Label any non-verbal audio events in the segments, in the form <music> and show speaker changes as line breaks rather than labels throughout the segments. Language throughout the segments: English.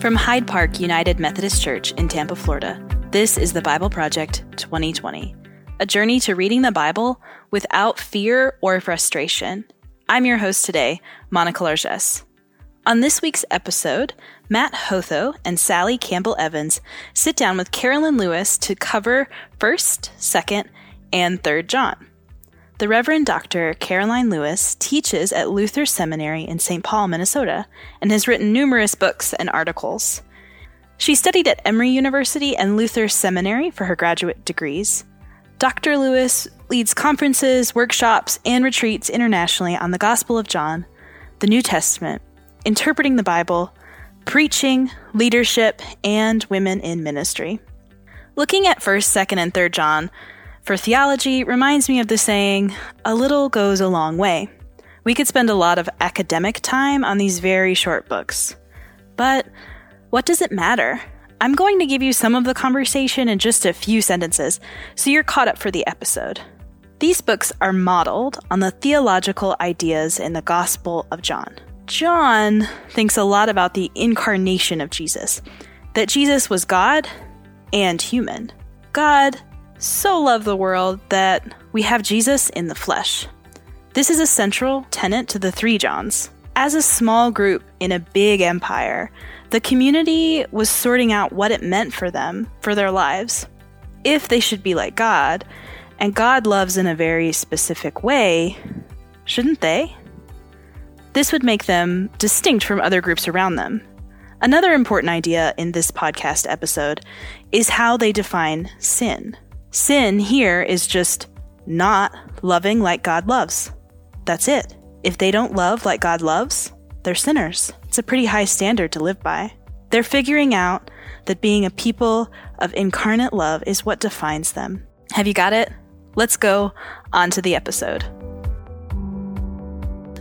From Hyde Park United Methodist Church in Tampa, Florida, this is the Bible Project 2020, a journey to reading the Bible without fear or frustration. I'm your host today, Monica Largess. On this week's episode, Mat Hotho and Sally Campbell Evans sit down with Karoline Lewis to cover 1st, 2nd, and 3rd John. The Reverend Dr. Karoline Lewis teaches at Luther Seminary in St. Paul, Minnesota, and has written numerous books and articles. She studied at Emory University and Luther Seminary for her graduate degrees. Dr. Lewis leads conferences, workshops, and retreats internationally on the Gospel of John, the New Testament, interpreting the Bible, preaching, leadership, and women in ministry. Looking at 1st, 2nd, and 3rd John, for theology reminds me of the saying, a little goes a long way. We could spend a lot of academic time on these very short books. But what does it matter? I'm going to give you some of the conversation in just a few sentences, so you're caught up for the episode. These books are modeled on the theological ideas in the Gospel of John. John thinks a lot about the incarnation of Jesus, that Jesus was God and human. God so love the world that we have Jesus in the flesh. This is a central tenet to the three Johns. As a small group in a big empire, the community was sorting out what it meant for them, for their lives. If they should be like God, and God loves in a very specific way, shouldn't they? This would make them distinct from other groups around them. Another important idea in this podcast episode is how they define sin. Sin here is just not loving like God loves. That's it. If they don't love like God loves, they're sinners. It's a pretty high standard to live by. They're figuring out that being a people of incarnate love is what defines them. Have you got it? Let's go on to the episode.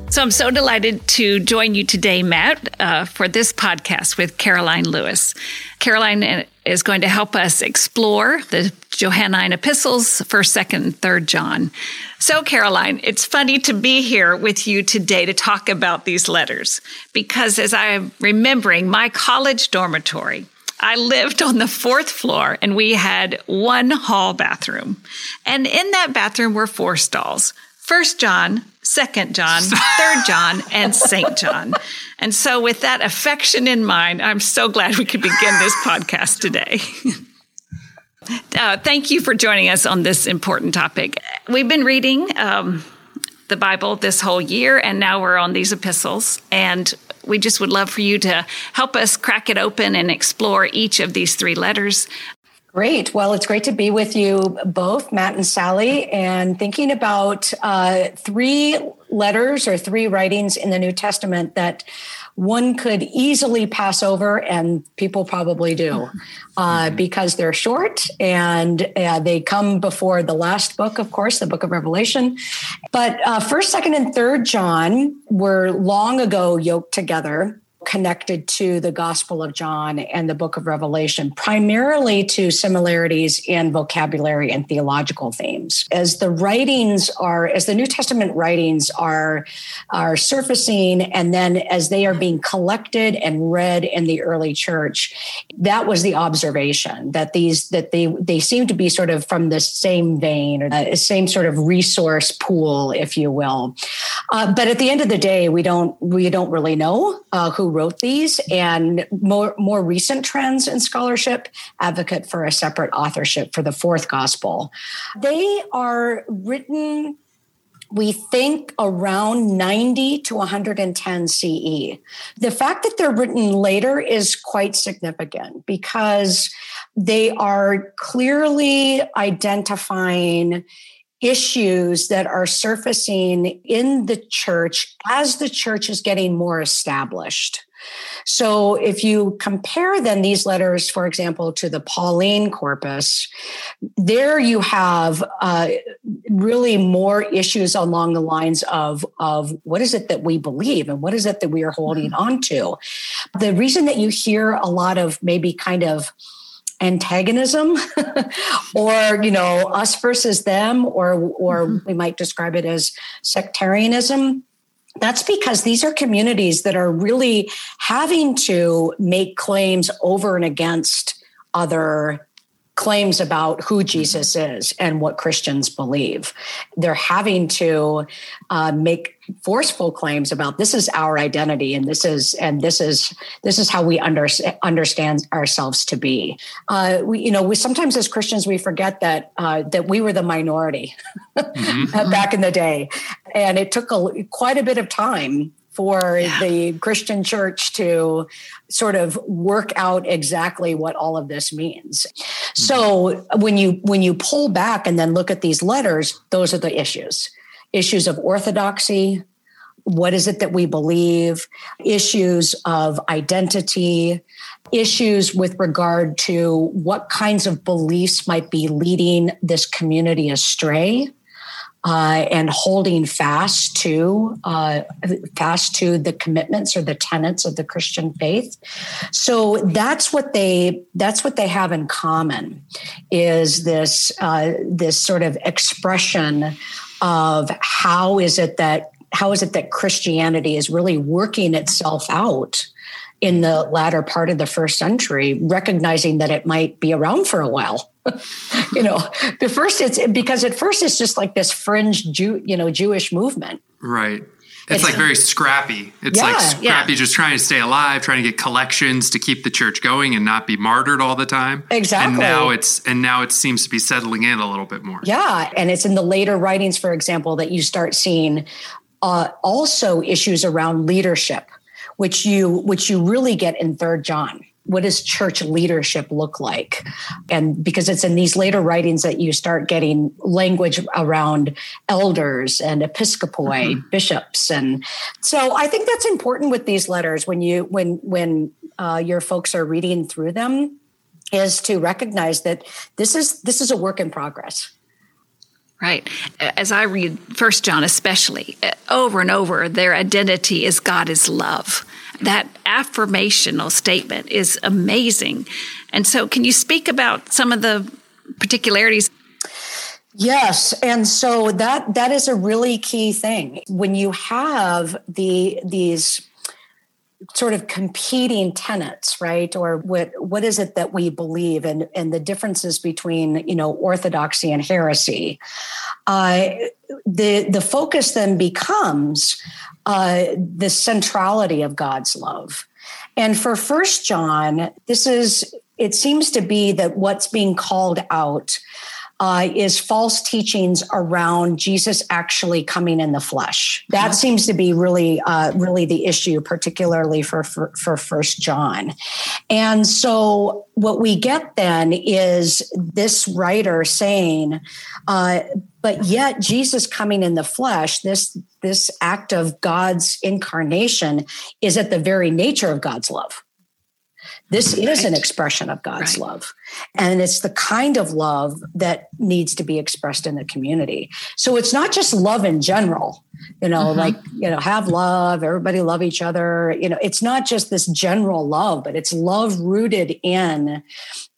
So I'm so delighted to join you today, Mat, uh, for this podcast with Karoline Lewis. Karoline is going to help us explore the Johannine epistles, 1st, 2nd, 3rd John. So, Karoline, it's funny to be here with you today to talk about these letters because as I'm remembering my college dormitory, I lived on the fourth floor and we had one hall bathroom. And in that bathroom were four stalls. First John, Second John, Third John, and Saint John. And so, with that affection in mind, I'm so glad we could begin this podcast today. <laughs> Uh, thank you for joining us on this important topic. We've been reading um, the Bible this whole year, and now we're on these epistles. And we just would love for you to help us crack it open and explore each of these three letters.
Great. Well, it's great to be with you both, Mat and Sally, and thinking about uh, three letters or three writings in the New Testament that one could easily pass over, and people probably do uh, because they're short and uh, they come before the last book, of course, the book of Revelation. But uh, first, second, and third John were long ago yoked together connected to the Gospel of John and the book of Revelation, primarily to similarities in vocabulary and theological themes. As the writings are, as the New Testament writings are, are surfacing, and then as they are being collected and read in the early church, that was the observation that these that they they seem to be sort of from the same vein or the same sort of resource pool, if you will. Uh, but at the end of the day, we don't we don't really know uh, who wrote these, and more more recent trends in scholarship advocate for a separate authorship for the fourth gospel. They are written we think around 90 to 110 CE. The fact that they're written later is quite significant because they are clearly identifying issues that are surfacing in the church as the church is getting more established. So, if you compare then these letters, for example, to the Pauline corpus, there you have uh, really more issues along the lines of, of what is it that we believe and what is it that we are holding mm-hmm. on to. The reason that you hear a lot of maybe kind of antagonism <laughs> or you know us versus them or or mm-hmm. we might describe it as sectarianism that's because these are communities that are really having to make claims over and against other claims about who Jesus is and what Christians believe. They're having to uh, make forceful claims about this is our identity and this is and this is this is how we under, understand ourselves to be. Uh, we, you know, we sometimes as Christians we forget that uh, that we were the minority <laughs> mm-hmm. back in the day, and it took a, quite a bit of time for yeah. the Christian church to sort of work out exactly what all of this means. Mm-hmm. So when you when you pull back and then look at these letters, those are the issues. Issues of orthodoxy, what is it that we believe, issues of identity, issues with regard to what kinds of beliefs might be leading this community astray uh, and holding fast to uh, fast to the commitments or the tenets of the Christian faith. So that's what they that's what they have in common is this uh, this sort of expression of how is it that how is it that Christianity is really working itself out in the latter part of the first century, recognizing that it might be around for a while. <laughs> you know, the first it's because at first it's just like this fringe Jew, you know, Jewish movement.
Right. It's, it's like very scrappy. It's yeah, like scrappy, yeah. just trying to stay alive, trying to get collections to keep the church going and not be martyred all the time.
Exactly.
And now it's and now it seems to be settling in a little bit more.
Yeah, and it's in the later writings, for example, that you start seeing uh, also issues around leadership, which you which you really get in Third John what does church leadership look like? And because it's in these later writings that you start getting language around elders and episcopoi, mm-hmm. bishops, and so I think that's important with these letters when you when when uh, your folks are reading through them is to recognize that this is this is a work in progress.
Right. As I read First John, especially over and over, their identity is God is love that affirmational statement is amazing. And so, can you speak about some of the particularities?
Yes, and so that that is a really key thing when you have the these sort of competing tenets right or what what is it that we believe and and the differences between you know orthodoxy and heresy uh, the the focus then becomes uh, the centrality of God's love. And for First John, this is it seems to be that what's being called out uh, is false teachings around Jesus actually coming in the flesh. That seems to be really, uh, really the issue, particularly for, for, for First John. And so, what we get then is this writer saying, uh, "But yet Jesus coming in the flesh, this this act of God's incarnation, is at the very nature of God's love." This right. is an expression of God's right. love. And it's the kind of love that needs to be expressed in the community. So it's not just love in general, you know, mm-hmm. like, you know, have love, everybody love each other. You know, it's not just this general love, but it's love rooted in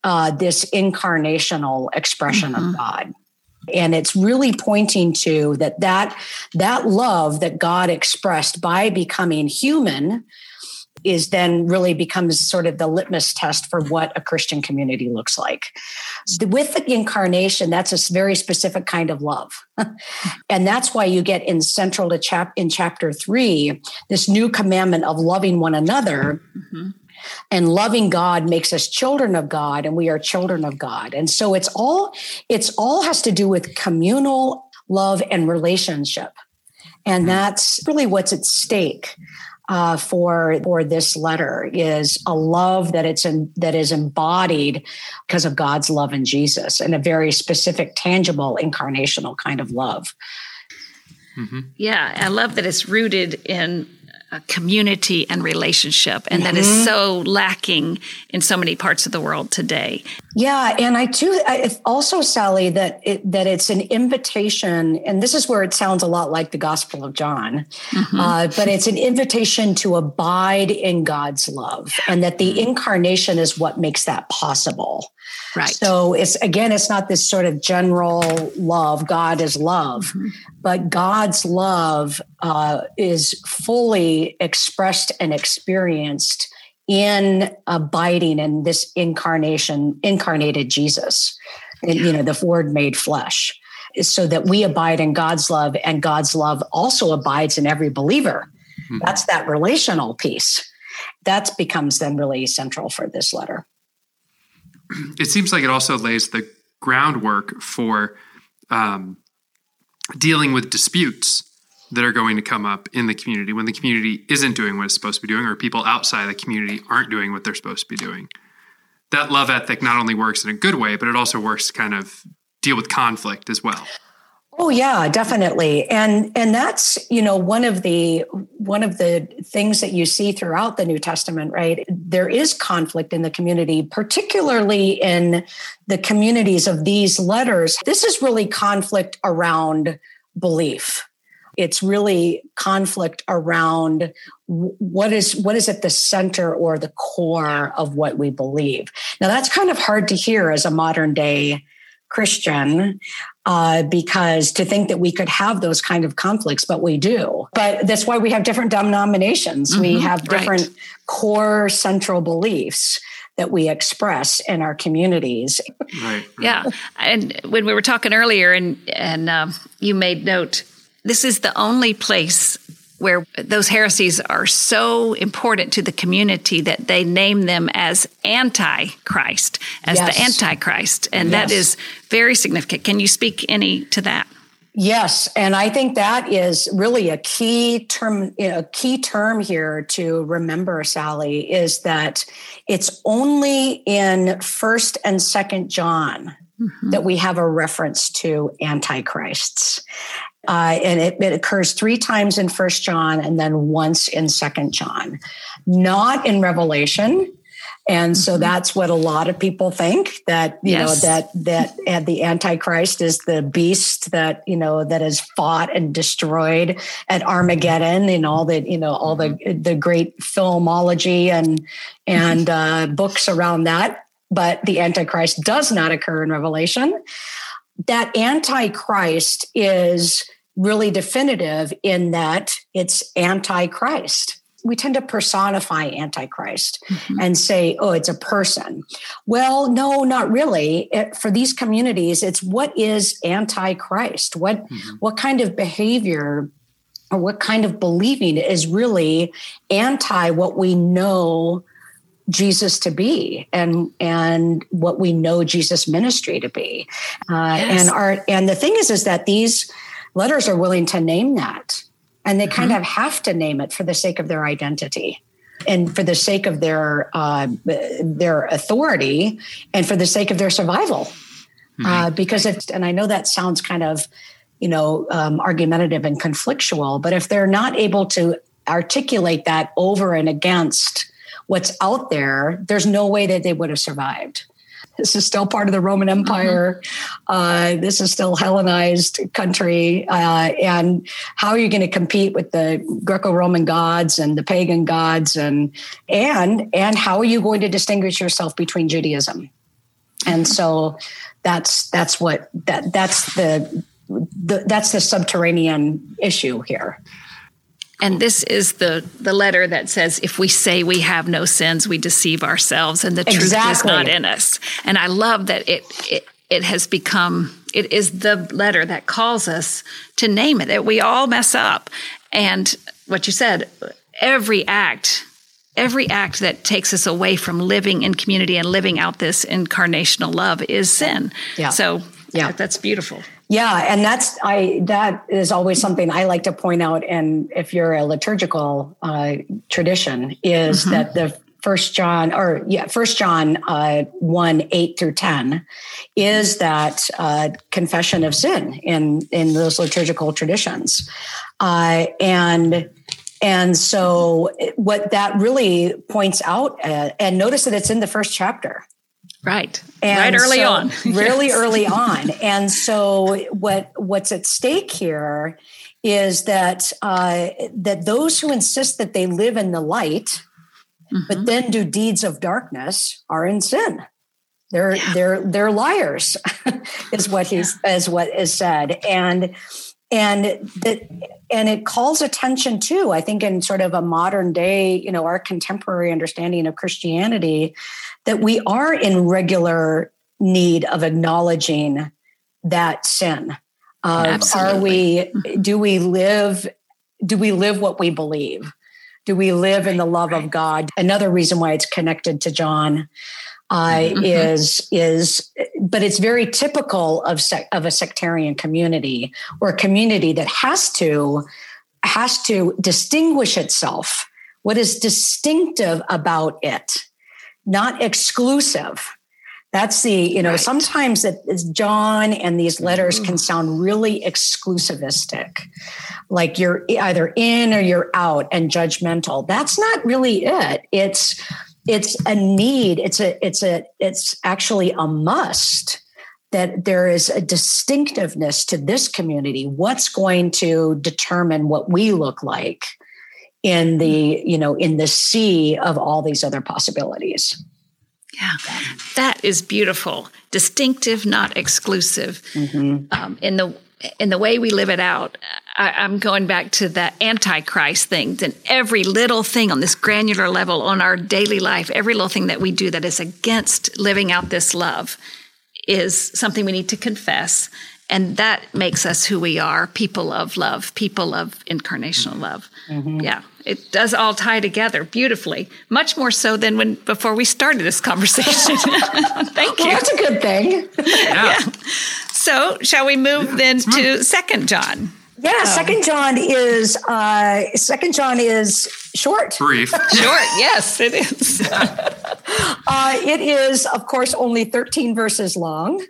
uh, this incarnational expression mm-hmm. of God and it's really pointing to that that that love that god expressed by becoming human is then really becomes sort of the litmus test for what a Christian community looks like. With the incarnation, that's a very specific kind of love. <laughs> and that's why you get in central to chap in chapter three, this new commandment of loving one another. Mm-hmm. And loving God makes us children of God, and we are children of God. And so it's all it's all has to do with communal love and relationship. And mm-hmm. that's really what's at stake uh, for for this letter is a love that it's in, that is embodied because of God's love in Jesus and a very specific, tangible, incarnational kind of love.
Mm-hmm. Yeah, I love that it's rooted in a community and relationship and mm-hmm. that is mm-hmm. so lacking in so many parts of the world today
yeah and i too I, also sally that it, that it's an invitation and this is where it sounds a lot like the gospel of john mm-hmm. uh, but it's an invitation to abide in god's love and that the mm-hmm. incarnation is what makes that possible
Right.
So it's again, it's not this sort of general love, God is love, mm-hmm. but God's love uh, is fully expressed and experienced in abiding in this incarnation, incarnated Jesus, you know, the Word made flesh, so that we abide in God's love, and God's love also abides in every believer. Mm-hmm. That's that relational piece. That becomes then really central for this letter.
It seems like it also lays the groundwork for um, dealing with disputes that are going to come up in the community when the community isn't doing what it's supposed to be doing or people outside the community aren't doing what they're supposed to be doing. That love ethic not only works in a good way, but it also works to kind of deal with conflict as well.
Oh yeah, definitely. And and that's, you know, one of the one of the things that you see throughout the New Testament, right? There is conflict in the community, particularly in the communities of these letters. This is really conflict around belief. It's really conflict around what is what is at the center or the core of what we believe. Now that's kind of hard to hear as a modern day Christian uh, because to think that we could have those kind of conflicts, but we do. But that's why we have different denominations. Mm-hmm, we have different right. core central beliefs that we express in our communities.
Right, right. Yeah, and when we were talking earlier, and and um, you made note, this is the only place where those heresies are so important to the community that they name them as antichrist, as yes. the antichrist. And yes. that is very significant. Can you speak any to that?
Yes, and I think that is really a key term. You know, a key term here to remember, Sally, is that it's only in First and Second John mm-hmm. that we have a reference to antichrists. Uh, and it, it, occurs three times in First John and then once in Second John, not in Revelation. And so mm-hmm. that's what a lot of people think that you yes. know that that <laughs> the Antichrist is the beast that you know that is fought and destroyed at Armageddon and all the you know all the mm-hmm. the great filmology and and mm-hmm. uh, books around that. But the Antichrist does not occur in Revelation that antichrist is really definitive in that it's antichrist we tend to personify antichrist mm-hmm. and say oh it's a person well no not really it, for these communities it's what is antichrist what mm-hmm. what kind of behavior or what kind of believing is really anti what we know Jesus to be and and what we know Jesus ministry to be. Uh, yes. And our and the thing is is that these letters are willing to name that. And they mm-hmm. kind of have to name it for the sake of their identity and for the sake of their uh, their authority and for the sake of their survival. Mm-hmm. Uh, because it's and I know that sounds kind of you know um, argumentative and conflictual, but if they're not able to articulate that over and against what's out there, there's no way that they would have survived. This is still part of the Roman Empire. Mm-hmm. Uh, this is still Hellenized country. Uh, and how are you going to compete with the Greco-Roman gods and the pagan gods? And and and how are you going to distinguish yourself between Judaism? And so that's that's what that that's the, the that's the subterranean issue here.
And this is the the letter that says, if we say we have no sins, we deceive ourselves, and the exactly. truth is not in us. And I love that it, it it has become it is the letter that calls us to name it that we all mess up. And what you said every act every act that takes us away from living in community and living out this incarnational love is sin. Yeah. So yeah. that's beautiful
yeah, and that's I that is always something I like to point out. And if you're a liturgical uh, tradition, is mm-hmm. that the First John or yeah, First John uh, one eight through ten is that uh, confession of sin in in those liturgical traditions, uh, and and so what that really points out, uh, and notice that it's in the first chapter.
Right. And right early so, on. <laughs> <laughs>
really yes. early on. And so what what's at stake here is that uh, that those who insist that they live in the light, mm-hmm. but then do deeds of darkness are in sin. They're yeah. they're they're liars, <laughs> is what he's yeah. is what is said. And and that and it calls attention to i think in sort of a modern day you know our contemporary understanding of christianity that we are in regular need of acknowledging that sin. Um, are we do we live do we live what we believe? Do we live in the love of god? Another reason why it's connected to john uh, mm-hmm. is is but it's very typical of sec- of a sectarian community or a community that has to has to distinguish itself what is distinctive about it not exclusive that's the you know right. sometimes that john and these letters can mm-hmm. sound really exclusivistic like you're either in or you're out and judgmental that's not really it it's it's a need it's a it's a it's actually a must that there is a distinctiveness to this community. What's going to determine what we look like in the you know in the sea of all these other possibilities?
Yeah that is beautiful. Distinctive not exclusive. Mm-hmm. um, in the in the way we live it out, I, am going back to the antichrist thing. Then every little thing on this granular level on our daily life, every little thing that we do that is against living out this love is something we need to confess. And that makes us who we are people of love, people of incarnational love. Mm-hmm. Yeah, it does all tie together beautifully, much more so than when before we started this conversation. <laughs> Thank you.
Well, that's a good thing.
yeah. <laughs> yeah. So, shall we move then to Second John?
Yeah, um, Second John is uh, Second John is short,
brief, <laughs> short.
Yes, it is. <laughs>
uh, it is, of course, only thirteen verses long.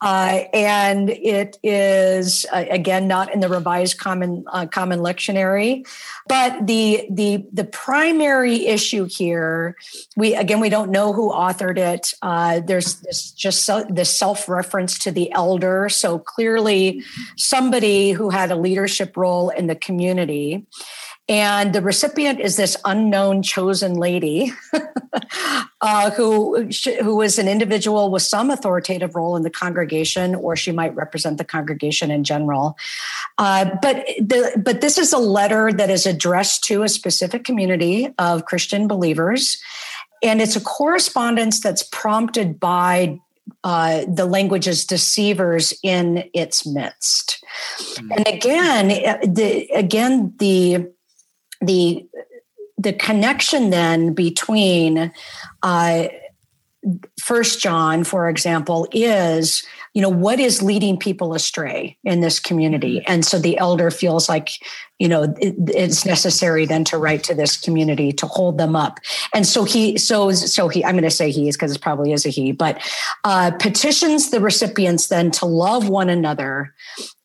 Uh, and it is uh, again not in the revised common uh, common lectionary. But the the the primary issue here we again we don't know who authored it. Uh, there's this just so, this self reference to the elder. So clearly somebody who had a leadership role in the community and the recipient is this unknown chosen lady <laughs> uh, who who an individual with some authoritative role in the congregation, or she might represent the congregation in general. Uh, but the, but this is a letter that is addressed to a specific community of Christian believers, and it's a correspondence that's prompted by uh, the language's deceivers in its midst. Mm-hmm. And again, the again the the the connection then between uh, first john for example is you know what is leading people astray in this community mm-hmm. and so the elder feels like you know it, it's necessary then to write to this community to hold them up and so he so so he i'm going to say he is because it probably is a he but uh, petitions the recipients then to love one another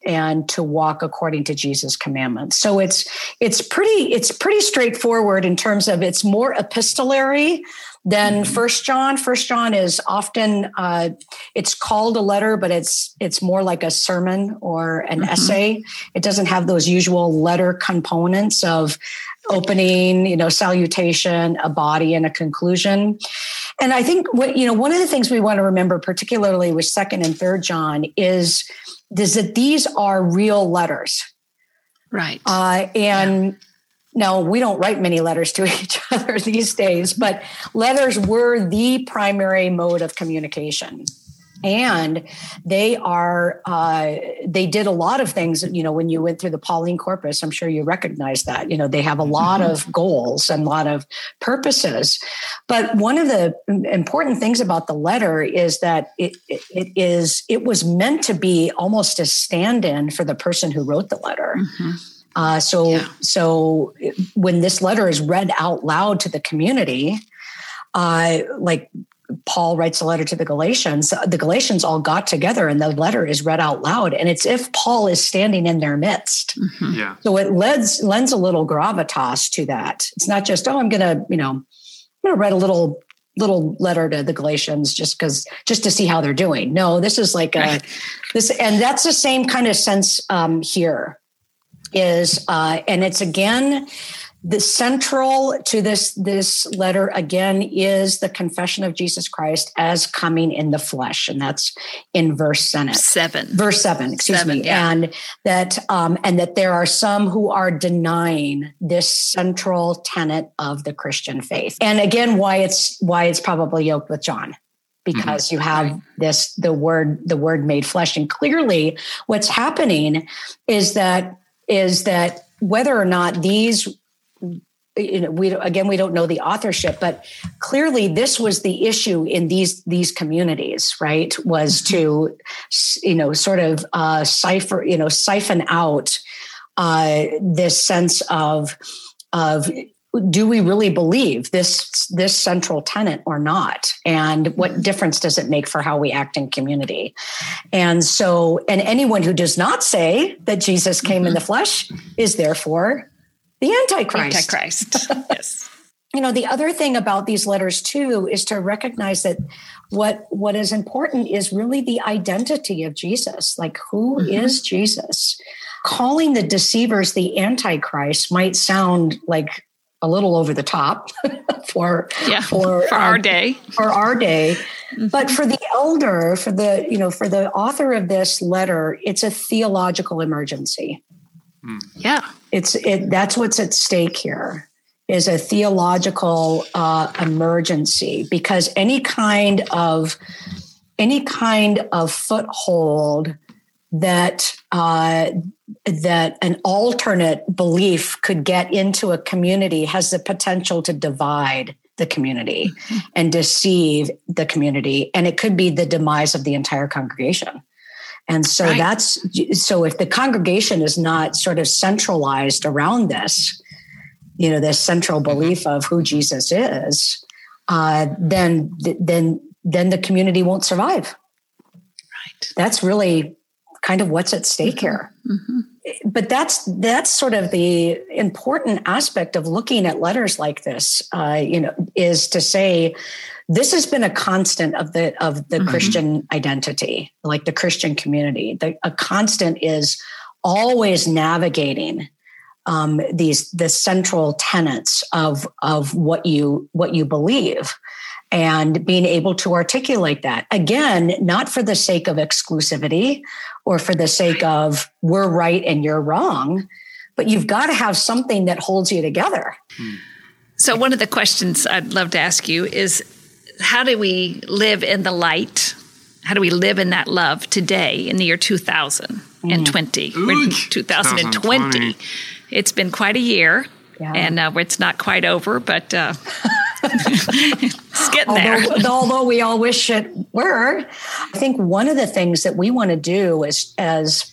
and to walk according to Jesus commandments. So it's it's pretty it's pretty straightforward in terms of it's more epistolary than mm-hmm. First John. First John is often uh, it's called a letter, but it's it's more like a sermon or an mm-hmm. essay. It doesn't have those usual letter components of opening, you know, salutation, a body, and a conclusion. And I think what you know, one of the things we want to remember, particularly with Second and Third John, is is that these are real letters.
Right.
Uh, and yeah. now we don't write many letters to <laughs> each other these days, but letters were the primary mode of communication and they are uh, they did a lot of things you know when you went through the pauline corpus i'm sure you recognize that you know they have a lot mm-hmm. of goals and a lot of purposes but one of the important things about the letter is that it, it is it was meant to be almost a stand-in for the person who wrote the letter mm-hmm. uh, so yeah. so when this letter is read out loud to the community uh, like Paul writes a letter to the Galatians, the Galatians all got together and the letter is read out loud. And it's if Paul is standing in their midst.
Mm-hmm. Yeah.
So it lends, lends a little gravitas to that. It's not just, oh, I'm going to, you know, I'm going to write a little little letter to the galatians just because just to see how they're doing no this is like a <laughs> this and that's the same kind of sense um, here is uh, and it's again the central to this this letter again is the confession of Jesus Christ as coming in the flesh, and that's in verse seven.
Seven,
verse seven. Excuse seven, me, yeah. and that um, and that there are some who are denying this central tenet of the Christian faith. And again, why it's why it's probably yoked with John because mm-hmm. you have right. this the word the word made flesh and clearly what's happening is that is that whether or not these you know we again we don't know the authorship but clearly this was the issue in these these communities right was to you know sort of uh cipher you know siphon out uh this sense of of do we really believe this this central tenet or not and what mm-hmm. difference does it make for how we act in community and so and anyone who does not say that jesus came mm-hmm. in the flesh is therefore the Antichrist.
Antichrist. <laughs> yes.
You know, the other thing about these letters too is to recognize that what what is important is really the identity of Jesus. Like who mm-hmm. is Jesus? Calling the deceivers the Antichrist might sound like a little over the top <laughs> for
yeah, for, for our day
for our day mm-hmm. but for the elder for the you know for the author of this letter it's a theological emergency
yeah.
It's it that's what's at stake here is a theological uh, emergency because any kind of any kind of foothold that uh, that an alternate belief could get into a community has the potential to divide the community mm-hmm. and deceive the community and it could be the demise of the entire congregation and so right. that's so if the congregation is not sort of centralized around this, you know, this central mm-hmm. belief of who Jesus is, uh, then then then the community won't survive.
Right.
That's really kind of what's at stake mm-hmm. here. Mm-hmm. But that's that's sort of the important aspect of looking at letters like this. Uh, you know, is to say this has been a constant of the of the mm-hmm. Christian identity, like the Christian community. The, a constant is always navigating um, these the central tenets of of what you what you believe and being able to articulate that again not for the sake of exclusivity or for the sake of we're right and you're wrong but you've got to have something that holds you together
so one of the questions i'd love to ask you is how do we live in the light? How do we live in that love today in the year 2020? Mm. 2020. It's been quite a year, yeah. and uh, it's not quite over, but uh, <laughs> it's getting
there. Although, although, we all wish it were, I think one of the things that we want to do as as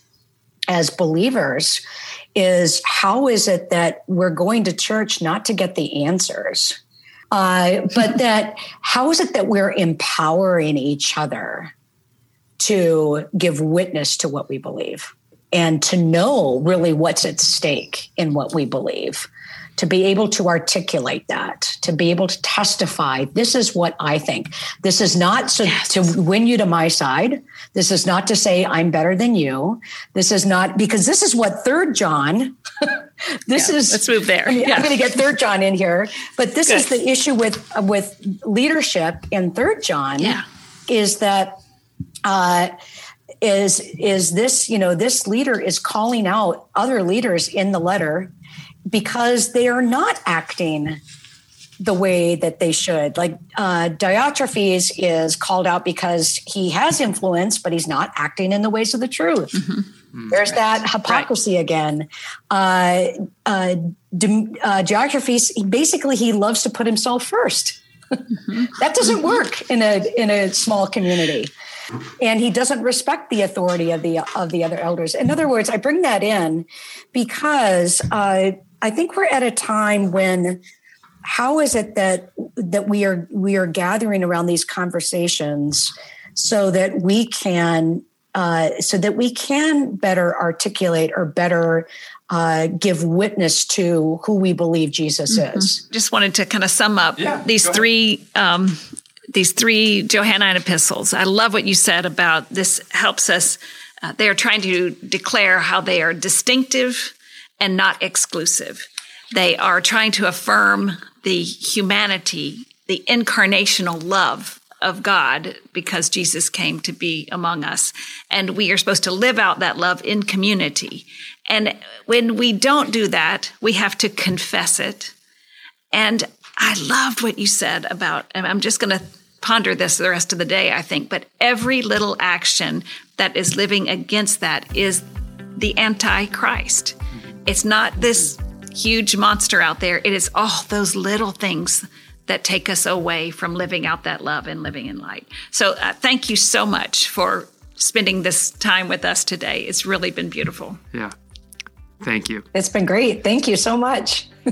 as believers is how is it that we're going to church not to get the answers uh, but that how is it that we're empowering each other to give witness to what we believe and to know really what's at stake in what we believe? to be able to articulate that, to be able to testify, this is what I think. This is not so yes. to win you to my side. This is not to say I'm better than you. This is not because this is what third John, <laughs> this
yeah,
is
let's move there. I
mean, yeah. I'm going to get third John in here, but this Good. is the issue with with leadership in third John
yeah.
is that uh, is is this you know this leader is calling out other leaders in the letter because they are not acting the way that they should. Like uh, Diotrephes is called out because he has influence, but he's not acting in the ways of the truth. Mm-hmm. There's that hypocrisy right. again. Uh, uh, uh, Diotrephes, basically, he loves to put himself 1st mm-hmm. <laughs> that doesn't work in a in a small community and he doesn't respect the authority of the of the other elders. In other words, I bring that in because uh, I think we're at a time when how is it that that we are we are gathering around these conversations so that we can uh, so that we can better articulate or better uh, give witness to who we believe Jesus mm-hmm. is.
Just wanted to kind of sum up yeah, these three um, these three Johannine epistles. I love what you said about this helps us. Uh, they are trying to declare how they are distinctive and not exclusive. They are trying to affirm the humanity, the incarnational love of God because Jesus came to be among us. And we are supposed to live out that love in community. And when we don't do that, we have to confess it. And I loved what you said about, and I'm just going to ponder this the rest of the day, I think, but every little action that is living against that is the antichrist. Mm-hmm. It's not this huge monster out there. It is all those little things that take us away from living out that love and living in light. So, uh, thank you so much for spending this time with us today. It's really been beautiful.
Yeah. Thank you.
It's been great. Thank you so much. <laughs>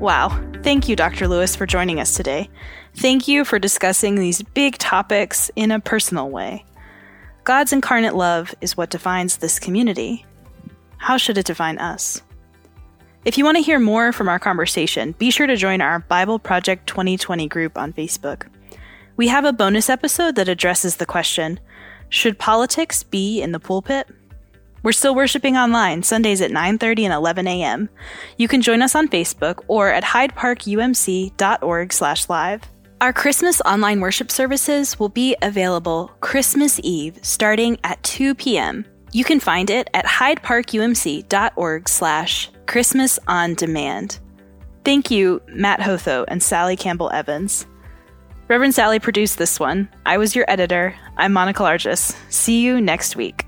wow. Thank you, Dr. Lewis, for joining us today. Thank you for discussing these big topics in a personal way. God's incarnate love is what defines this community. How should it define us? If you want to hear more from our conversation, be sure to join our Bible Project 2020 group on Facebook. We have a bonus episode that addresses the question Should politics be in the pulpit? We're still worshiping online Sundays at 9:30 and 11 a.m. You can join us on Facebook or at hydeparkumc.org/live. Our Christmas online worship services will be available Christmas Eve starting at 2 p.m. You can find it at hydeparkumc.org slash Christmas on Demand. Thank you, Mat Hotho and Sally Campbell Evans. Reverend Sally produced this one. I was your editor. I'm Monica Largis. See you next week.